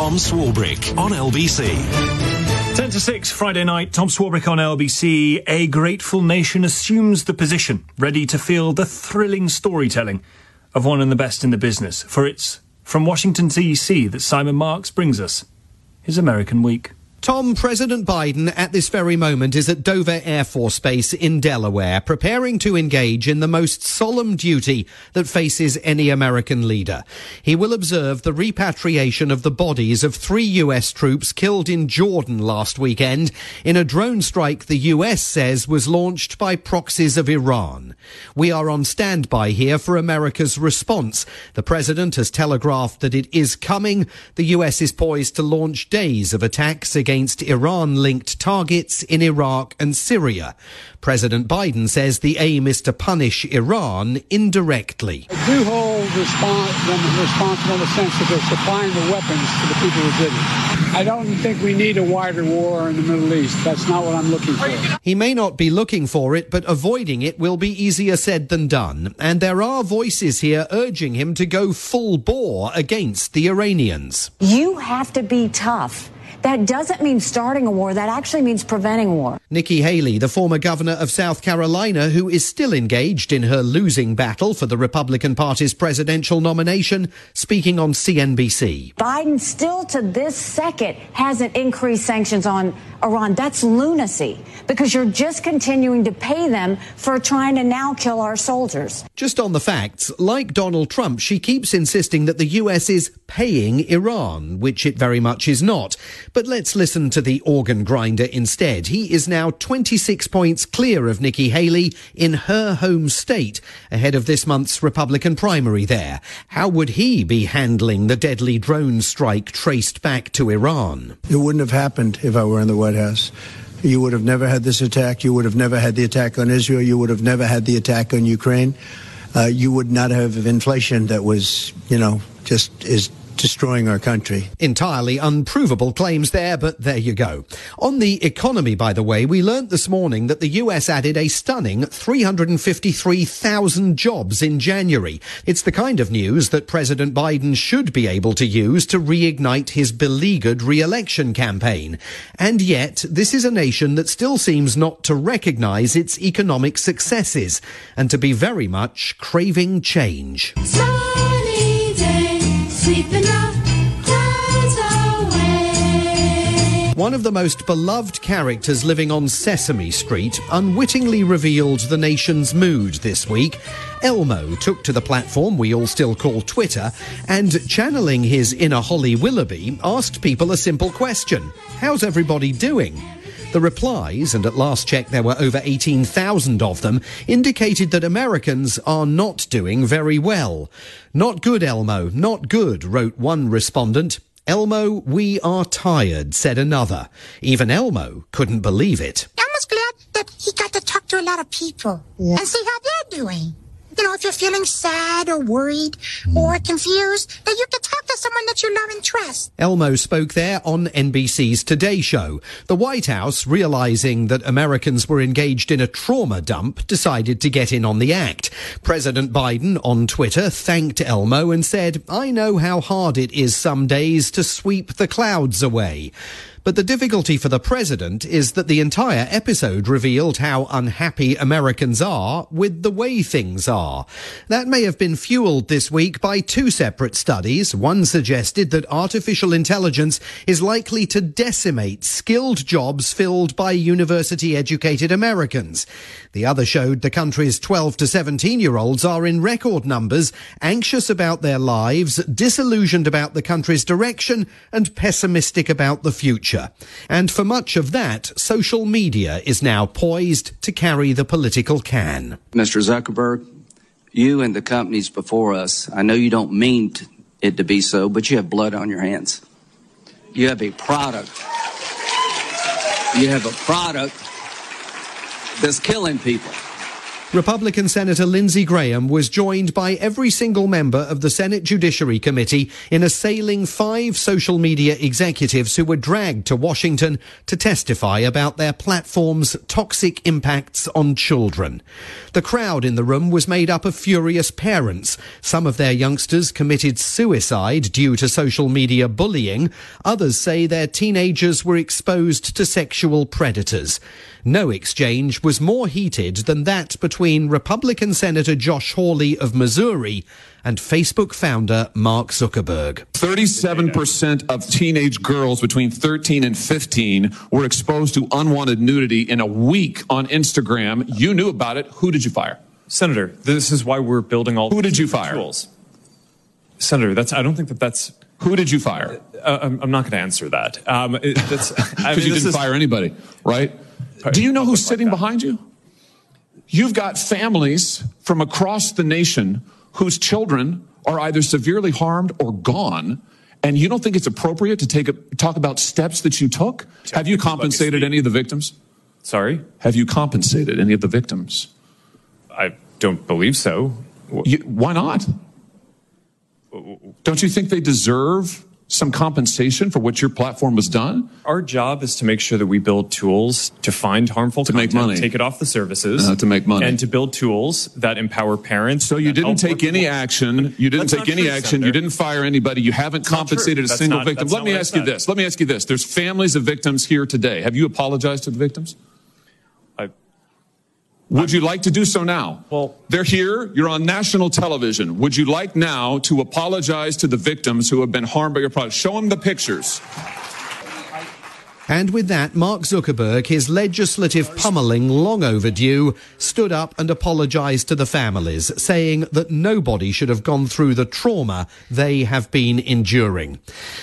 Tom Swarbrick on LBC. 10 to 6, Friday night, Tom Swarbrick on LBC. A grateful nation assumes the position, ready to feel the thrilling storytelling of one of the best in the business. For it's from Washington, D.C. that Simon Marks brings us his American Week. Tom, President Biden at this very moment is at Dover Air Force Base in Delaware, preparing to engage in the most solemn duty that faces any American leader. He will observe the repatriation of the bodies of three U.S. troops killed in Jordan last weekend in a drone strike the U.S. says was launched by proxies of Iran. We are on standby here for America's response. The president has telegraphed that it is coming. The U.S. is poised to launch days of attacks against against Iran linked targets in Iraq and Syria. President Biden says the aim is to punish Iran indirectly. I do hold respons- them responsible in the sense that they're supplying the weapons to the people who did it. I don't think we need a wider war in the Middle East. That's not what I'm looking for. He may not be looking for it, but avoiding it will be easier said than done. And there are voices here urging him to go full bore against the Iranians. You have to be tough. That doesn't mean starting a war. That actually means preventing war. Nikki Haley, the former governor of South Carolina, who is still engaged in her losing battle for the Republican Party's presidential nomination, speaking on CNBC. Biden still to this second hasn't increased sanctions on Iran. That's lunacy because you're just continuing to pay them for trying to now kill our soldiers. Just on the facts, like Donald Trump, she keeps insisting that the US is paying Iran, which it very much is not. But let's listen to the organ grinder instead. He is now 26 points clear of Nikki Haley in her home state ahead of this month's Republican primary there. How would he be handling the deadly drone strike traced back to Iran? It wouldn't have happened if I were in the White House. You would have never had this attack. You would have never had the attack on Israel. You would have never had the attack on Ukraine. Uh, you would not have inflation that was, you know, just is destroying our country. Entirely unprovable claims there, but there you go. On the economy, by the way, we learnt this morning that the US added a stunning 353,000 jobs in January. It's the kind of news that President Biden should be able to use to reignite his beleaguered re-election campaign. And yet, this is a nation that still seems not to recognize its economic successes and to be very much craving change. Day, sleeping. One of the most beloved characters living on Sesame Street unwittingly revealed the nation's mood this week. Elmo took to the platform we all still call Twitter and, channeling his inner Holly Willoughby, asked people a simple question How's everybody doing? The replies, and at last check there were over 18,000 of them, indicated that Americans are not doing very well. Not good, Elmo, not good, wrote one respondent. Elmo, we are tired, said another. Even Elmo couldn't believe it. Elmo's glad that he got to talk to a lot of people and see how they're doing. You know, if you're feeling sad or worried or confused, that you can talk someone that you love and trust. Elmo spoke there on NBC's Today Show. The White House, realizing that Americans were engaged in a trauma dump, decided to get in on the act. President Biden on Twitter thanked Elmo and said, I know how hard it is some days to sweep the clouds away. But the difficulty for the president is that the entire episode revealed how unhappy Americans are with the way things are. That may have been fueled this week by two separate studies. One suggested that artificial intelligence is likely to decimate skilled jobs filled by university educated Americans. The other showed the country's 12 to 17 year olds are in record numbers, anxious about their lives, disillusioned about the country's direction, and pessimistic about the future. And for much of that, social media is now poised to carry the political can. Mr. Zuckerberg, you and the companies before us, I know you don't mean it to be so, but you have blood on your hands. You have a product. You have a product that's killing people. Republican Senator Lindsey Graham was joined by every single member of the Senate Judiciary Committee in assailing five social media executives who were dragged to Washington to testify about their platform's toxic impacts on children. The crowd in the room was made up of furious parents. Some of their youngsters committed suicide due to social media bullying. Others say their teenagers were exposed to sexual predators. No exchange was more heated than that between Republican Senator Josh Hawley of Missouri and Facebook founder Mark Zuckerberg. 37% of teenage girls between 13 and 15 were exposed to unwanted nudity in a week on Instagram. You knew about it. Who did you fire? Senator, this is why we're building all. Who did you fire? Tools. Senator, that's. I don't think that that's. Who did you fire? Uh, I'm, I'm not going to answer that. Um, it, that's I Because mean, you didn't is- fire anybody, right? Do you know who's sitting behind you? You've got families from across the nation whose children are either severely harmed or gone. And you don't think it's appropriate to take a, talk about steps that you took? Have you compensated any of the victims? Sorry, Have you compensated any of the victims? I don't believe so. You, why not? Don't you think they deserve some compensation for what your platform has done? Our job is to make sure that we build tools to find harmful To make content, money. take it off the services, Uh, to make money. and to build tools that empower parents. So you didn't take any mothers. action. You didn't That's take any true, action. Senator. You didn't fire anybody. You haven't true. compensated a single not- victim. Let me ask you this. Let me ask you this. There's families of victims here today. Have you apologized to the victims? Would you like to do so now? Well- they're here. You're on national television. Would you like now to apologize to the victims who have been harmed by your product? Show them the pictures. And with that, Mark Zuckerberg, his legislative pummeling long overdue, stood up and apologised to the families, saying that nobody should have gone through the trauma they have been enduring.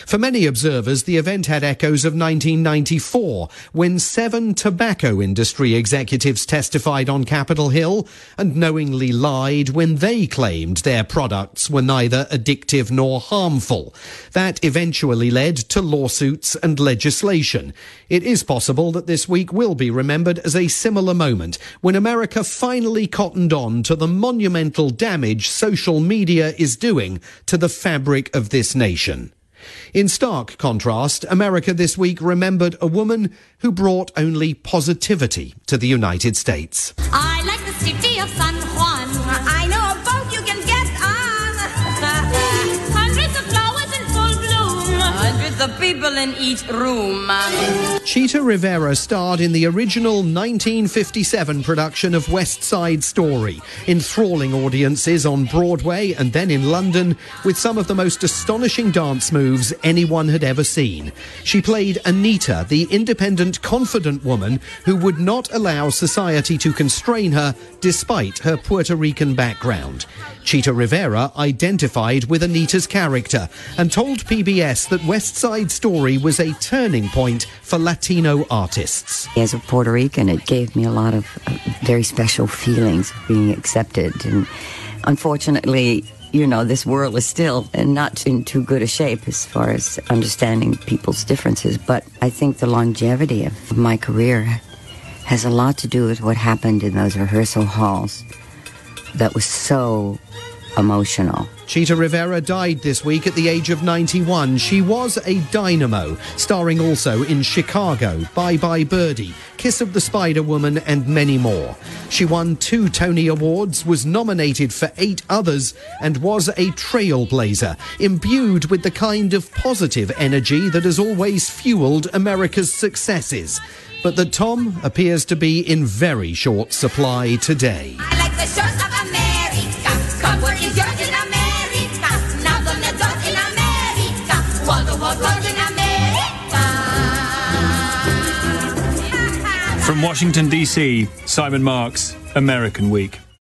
For many observers, the event had echoes of 1994, when seven tobacco industry executives testified on Capitol Hill and knowingly lied when they claimed their products were neither addictive nor harmful. That eventually led to lawsuits and legislation. It is possible that this week will be remembered as a similar moment when America finally cottoned on to the monumental damage social media is doing to the fabric of this nation. In stark contrast, America this week remembered a woman who brought only positivity to the United States. I like the city of Of people in each room. Chita Rivera starred in the original 1957 production of West Side Story, enthralling audiences on Broadway and then in London with some of the most astonishing dance moves anyone had ever seen. She played Anita, the independent, confident woman who would not allow society to constrain her despite her Puerto Rican background. Chita Rivera identified with Anita's character and told PBS that West Side Story was a turning point for Latino artists. As a Puerto Rican, it gave me a lot of uh, very special feelings of being accepted. And unfortunately, you know, this world is still not in too good a shape as far as understanding people's differences. But I think the longevity of my career has a lot to do with what happened in those rehearsal halls that was so emotional. Chita Rivera died this week at the age of 91. She was a dynamo, starring also in Chicago, Bye Bye Birdie, Kiss of the Spider Woman, and many more. She won two Tony Awards, was nominated for eight others, and was a trailblazer, imbued with the kind of positive energy that has always fueled America's successes. But that Tom appears to be in very short supply today. From Washington, D.C., Simon Marks, American Week.